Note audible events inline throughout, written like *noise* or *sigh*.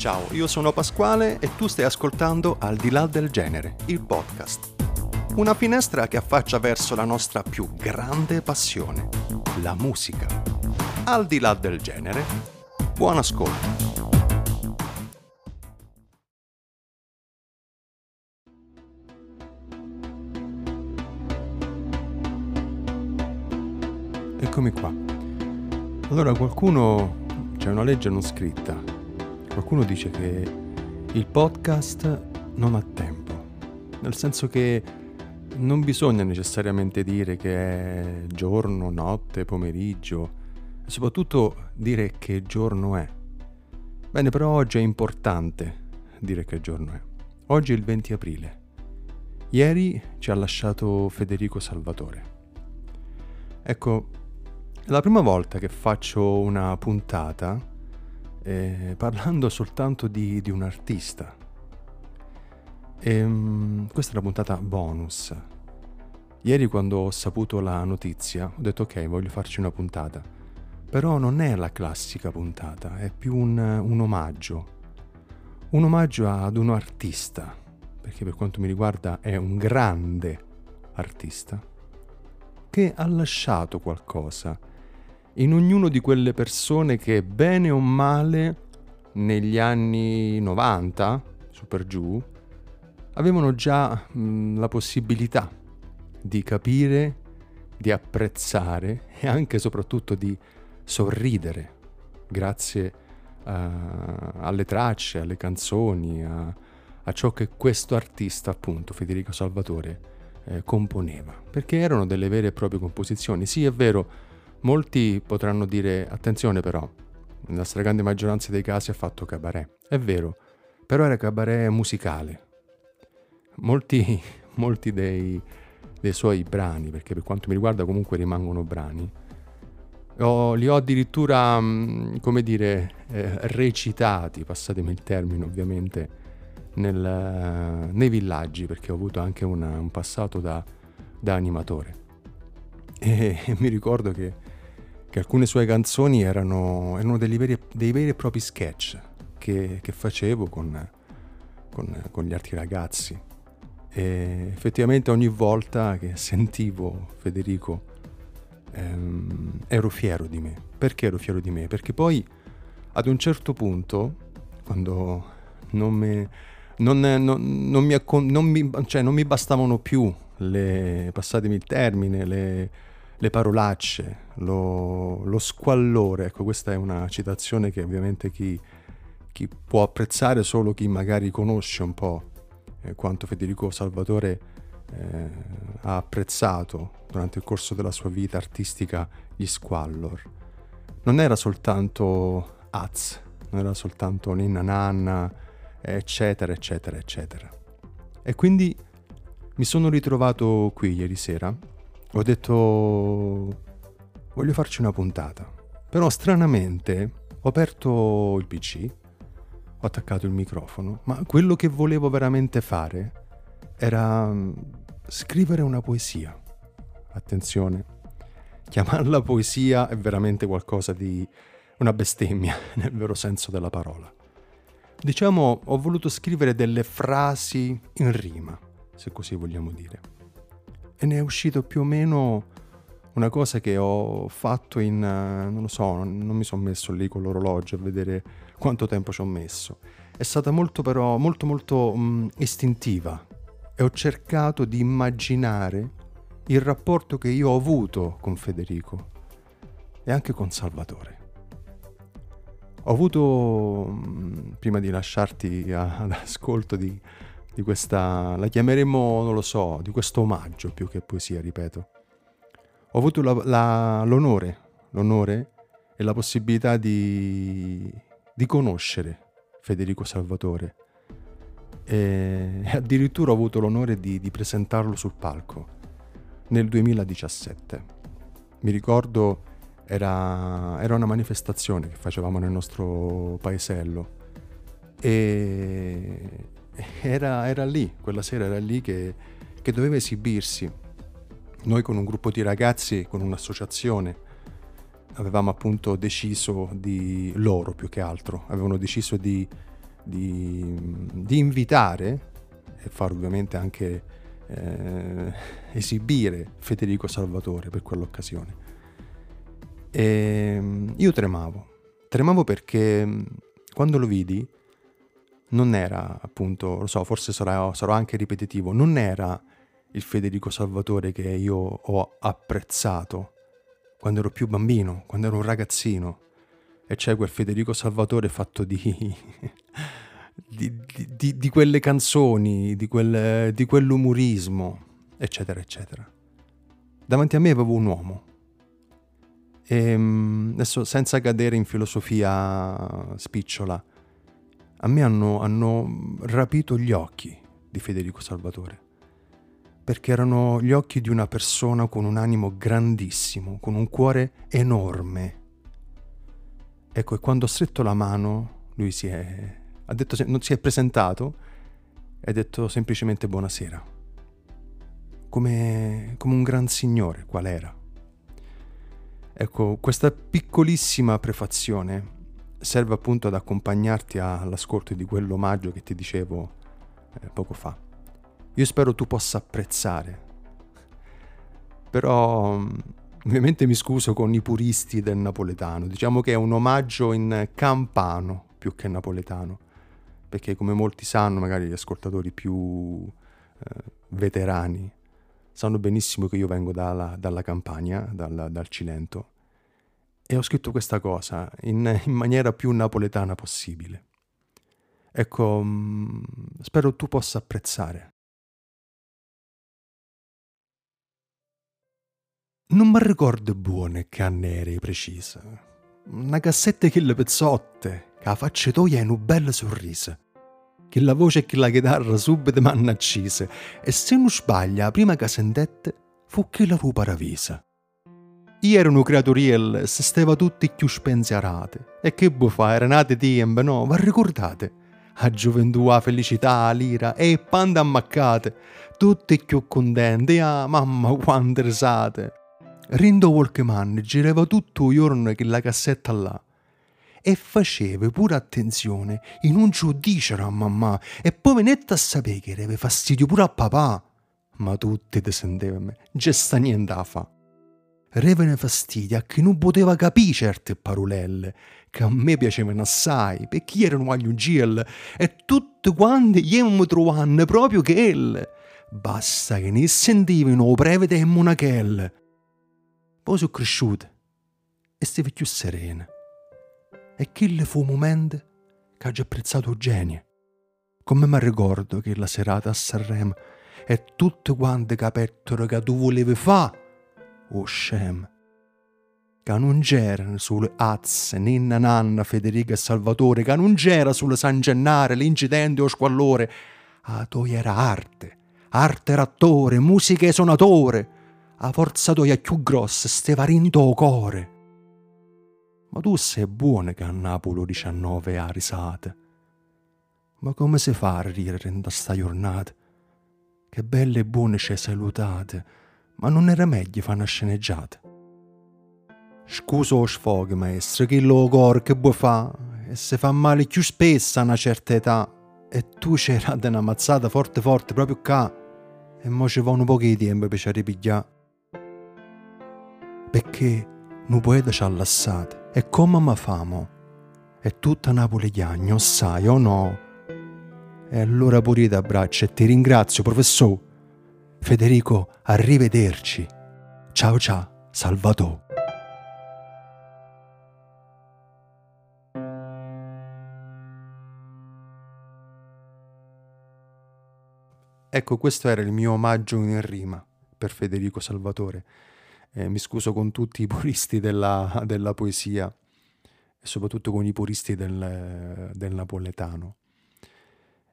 Ciao, io sono Pasquale e tu stai ascoltando Al di là del genere, il podcast. Una finestra che affaccia verso la nostra più grande passione, la musica. Al di là del genere, buon ascolto. Eccomi qua. Allora qualcuno, c'è una legge non scritta, qualcuno dice che il podcast non ha tempo, nel senso che non bisogna necessariamente dire che è giorno, notte, pomeriggio, soprattutto dire che giorno è. Bene, però oggi è importante dire che giorno è. Oggi è il 20 aprile. Ieri ci ha lasciato Federico Salvatore. Ecco, è la prima volta che faccio una puntata eh, parlando soltanto di, di un artista. E, um, questa è una puntata bonus. Ieri quando ho saputo la notizia ho detto ok, voglio farci una puntata. Però non è la classica puntata, è più un, un omaggio. Un omaggio ad un artista, perché per quanto mi riguarda è un grande artista, che ha lasciato qualcosa in ognuno di quelle persone che bene o male negli anni 90, su per giù, avevano già mh, la possibilità di capire, di apprezzare e anche e soprattutto di sorridere grazie uh, alle tracce, alle canzoni, a, a, ciò che questo artista, appunto, Federico Salvatore, eh, componeva. Perché erano delle vere e proprie composizioni. Sì, è vero, Molti potranno dire, attenzione però, nella stragrande maggioranza dei casi ha fatto cabaret. È vero, però era cabaret musicale. Molti, *laughs* molti dei, dei suoi brani, perché per quanto mi riguarda comunque rimangono brani, ho, li ho addirittura, mm, come dire, eh, recitati, passatemi il termine ovviamente, nel, nei villaggi, perché ho avuto anche una, un passato da, da animatore. E, e *laughs* mi ricordo che che alcune sue canzoni erano, erano veri, dei veri e propri sketch che, che facevo con, con, con, gli altri ragazzi. E effettivamente ogni volta che sentivo Federico ehm, ero fiero di me. Perché ero fiero di me? Perché poi ad un certo punto, quando non mi, non, non, non mi, mi, cioè mi bastavano più le, passatemi il termine, le le parolacce, lo, lo, squallore. Ecco, questa è una citazione che ovviamente chi, chi può apprezzare solo chi magari conosce un po' eh, quanto Federico Salvatore eh, ha apprezzato durante il corso della sua vita artistica gli squallor. Non era soltanto Az, non era soltanto Ninna Nanna, eccetera, eccetera, eccetera. E quindi mi sono ritrovato qui ieri sera ho detto voglio farci una puntata. Però stranamente ho aperto il PC, ho attaccato il microfono, ma quello che volevo veramente fare era mm, scrivere una poesia. Attenzione, chiamarla poesia è veramente qualcosa di una bestemmia *laughs* nel vero senso della parola. Diciamo, ho voluto scrivere delle frasi in rima, se così vogliamo dire e ne è uscito più o meno una cosa che ho fatto in, non lo so, non, mi sono messo lì con l'orologio a vedere quanto tempo ci ho messo. È stata molto però, molto molto mh, istintiva e ho cercato di immaginare il rapporto che io ho avuto con Federico e anche con Salvatore. Ho avuto, prima di lasciarti *laughs* ad ascolto di, di questa, la chiameremo, non lo so, di questo omaggio più che poesia, ripeto. Ho avuto la, la, l'onore, l'onore e la possibilità di, di conoscere Federico Salvatore e addirittura ho avuto l'onore di, di presentarlo sul palco nel 2017. Mi ricordo era, era, una manifestazione che facevamo nel nostro paesello e, era, era lì, quella sera era lì che, che doveva esibirsi. Noi con un gruppo di ragazzi, con un'associazione, avevamo appunto deciso di, loro più che altro, avevano deciso di, di, di invitare e far ovviamente anche eh, esibire Federico Salvatore per quell'occasione. E io tremavo, tremavo perché quando lo vidi non era appunto, lo so, forse sarò, sarò anche ripetitivo, non era il Federico Salvatore che io ho apprezzato quando ero più bambino, quando ero un ragazzino. E c'è quel Federico Salvatore fatto di, *laughs* di, di, di quelle canzoni, di, quel, di quell'umorismo, eccetera, eccetera. Davanti a me avevo un uomo. E ehm, adesso, senza cadere in filosofia spicciola, a me hanno, hanno rapito gli occhi di Federico Salvatore perché erano gli occhi di una persona con un animo grandissimo, con un cuore enorme. Ecco, e quando ho stretto la mano, lui si è, ha detto, non si è presentato e ha detto semplicemente buonasera, come, come un gran signore qual era. Ecco, questa piccolissima prefazione serve appunto ad accompagnarti all'ascolto di quell'omaggio che ti dicevo eh, poco fa. Io spero tu possa apprezzare. Però mm, ovviamente mi scuso con i puristi del napoletano. Diciamo che è un omaggio in campano più che napoletano. Perché come molti sanno, magari gli ascoltatori più eh, veterani, sanno benissimo che io vengo dalla, dalla campagna, dal, dal, Cilento, e ho scritto questa cosa in, in maniera più napoletana possibile. Ecco, mm, spero tu possa apprezzare. Non mi ricordo buone che anni eri precisa. Una cassetta che le pezzotte, che la faccia tua è un bel sorriso. Che la voce e che la chitarra subito mi hanno accise. E se non sbaglia, la prima sentette fu che la rupa ravisa. Io ero un creatoriel, se stava tutti più spensiarate. E che vuoi fare, era nate tempo, no? Ma ricordate? A gioventù, a felicità, a l'ira e pande ammaccate. Tutti più contenti, ah, mamma quante risate. Rindo Walkman girava tutto il giorno che la cassetta là e faceva pure attenzione in un giudice a mamma e poi venette a sapere che aveva fastidio pure a papà. Ma tutti te già sta niente a fa. Revene fastidio a chi non poteva capire certe parolelle, che a me piacevano assai, perché erano agli ungel e tutti quanti gli mi trovavano proprio che Basta che ne sentivano prevede e monachelle. Poi sono cresciuta e stavo più serena. E quello fu un momento che ho apprezzato genio. Come mi ricordo che la serata a Sanremo e tutte quante capettero che tu volevi fare, oh scem. Che non c'erano sulle azze, Ninna Nanna, Federica e Salvatore, che non c'era sulle San Gennare, l'incidente o squallore. A tu era arte, arte attore, musica e suonatore a forza toia più grossa steva rindo o core. Ma tu sei buona che a Napoli 19 ha risate. Ma come si fa a ridere in questa giornata? Che belle e buone ci salutate, ma non era meglio fare una sceneggiata? Scusa lo sfogo, maestro, che lo cor che vuoi fare? E se fa male più spesso a una certa età. E tu c'era una mazzata forte forte proprio qua. E mo ci va un po' di tempo per ci ripigliare perché non puoi lasciare lassate. E come mi famo? È tutta Napoli chiagno, sai o no? E allora pure ti abbraccio e ti ringrazio, professore. Federico, arrivederci. Ciao ciao, Salvatore. Ecco, questo era il mio omaggio in rima per Federico Salvatore. Eh, mi scuso con tutti i puristi della, della, poesia e soprattutto con i puristi del, del napoletano.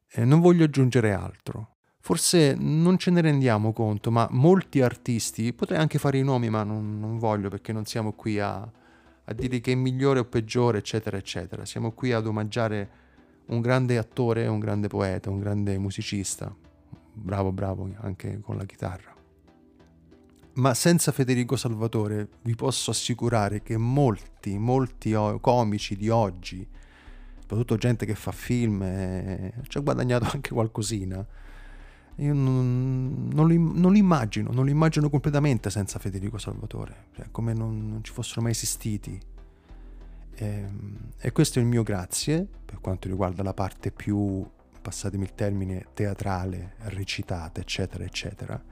Eh, non voglio aggiungere altro. Forse non ce ne rendiamo conto, ma molti artisti, potrei anche fare i nomi, ma non, non voglio perché non siamo qui a, a dire che è migliore o peggiore, eccetera, eccetera. Siamo qui ad omaggiare un grande attore, un grande poeta, un grande musicista. Bravo, bravo anche con la chitarra. Ma senza Federico Salvatore vi posso assicurare che molti, molti comici di oggi soprattutto gente che fa film e ci ha guadagnato *laughs* anche qualcosina. Io non, non, li, non li immagino, non li immagino completamente senza Federico Salvatore, cioè, come non, non, ci fossero mai esistiti. E, ehm, e questo è il mio grazie per quanto riguarda la parte più, passatemi il termine, teatrale, recitata, eccetera, eccetera.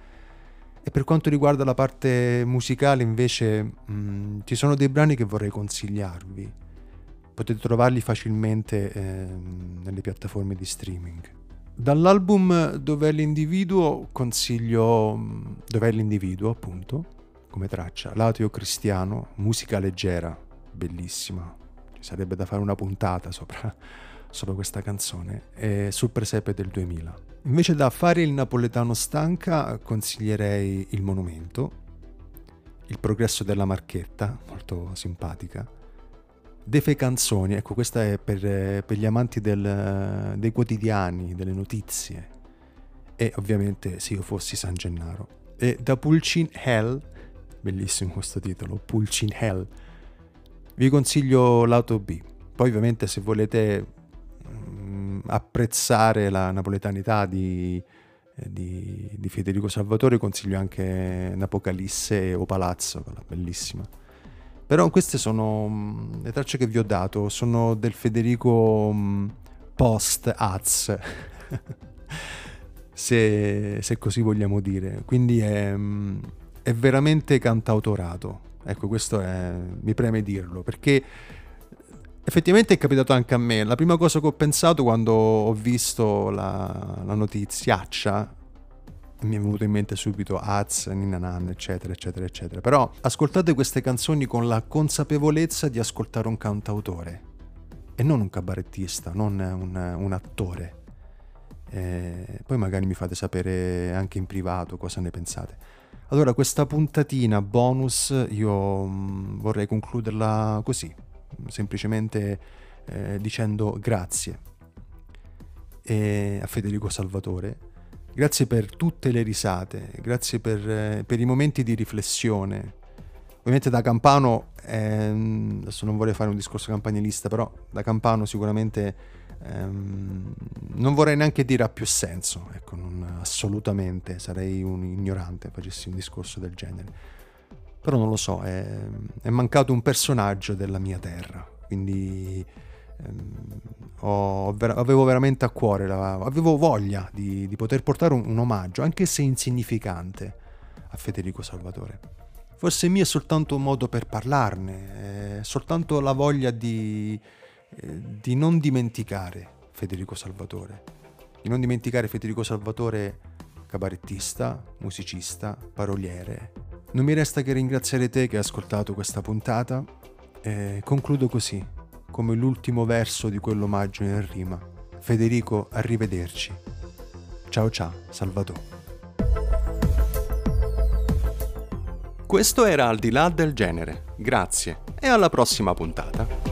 E per quanto riguarda la parte musicale, invece, mh, ci sono dei brani che vorrei consigliarvi potete trovarli facilmente eh, nelle piattaforme di streaming. Dall'album Dov'è l'individuo consiglio Dov'è l'individuo, appunto, come traccia, L'ateo cristiano, musica leggera, bellissima. Ci sarebbe da fare una puntata sopra, *laughs* sopra questa canzone, e sul presepe del 2000. Invece da fare il napoletano stanca consiglierei Il monumento, Il progresso della marchetta, molto simpatica, Defe Canzoni, ecco questa è per, per gli amanti del, dei quotidiani, delle notizie e ovviamente se io fossi San Gennaro. E da Pulcin Hell, bellissimo questo titolo, Pulcin Hell, vi consiglio l'auto B. Poi ovviamente se volete mh, mm, apprezzare la napoletanità di, di, di, Federico Salvatore consiglio anche N'Apocalisse o Palazzo, bellissima. Però queste sono mm, le tracce che vi ho dato, sono del Federico mm, post Az, *laughs* se, se, così vogliamo dire. Quindi è, mm, è veramente cantautorato. Ecco, questo è, mi preme dirlo, perché effettivamente è capitato anche a me. La prima cosa che ho pensato quando ho visto la, la notiziaccia mi è venuto in mente subito Az, Ninanan, eccetera, eccetera, eccetera. Però ascoltate queste canzoni con la consapevolezza di ascoltare un cantautore e non un cabarettista, non un, un attore. E poi magari mi fate sapere anche in privato cosa ne pensate. Allora, questa puntatina bonus io mh, vorrei concluderla così, semplicemente eh, dicendo grazie e a Federico Salvatore Grazie per tutte le risate, grazie per, eh, per i momenti di riflessione. Ovviamente da Campano, ehm, adesso non vorrei fare un discorso campanilista, però da Campano sicuramente ehm, non vorrei neanche dire ha più senso, ecco, non, assolutamente, sarei un ignorante facessi un discorso del genere. Però non lo so, è, è mancato un personaggio della mia terra, quindi avevo veramente a cuore, avevo voglia di, di poter portare un, un, omaggio, anche se insignificante, a Federico Salvatore. Forse mio è soltanto un modo per parlarne, soltanto la voglia di, eh, di non dimenticare Federico Salvatore, di non dimenticare Federico Salvatore cabarettista, musicista, paroliere. Non mi resta che ringraziare te che hai ascoltato questa puntata e concludo così come l'ultimo verso di quell'omaggio in rima. Federico, arrivederci. Ciao ciao, Salvatore. Questo era Al di là del genere. Grazie e alla prossima puntata.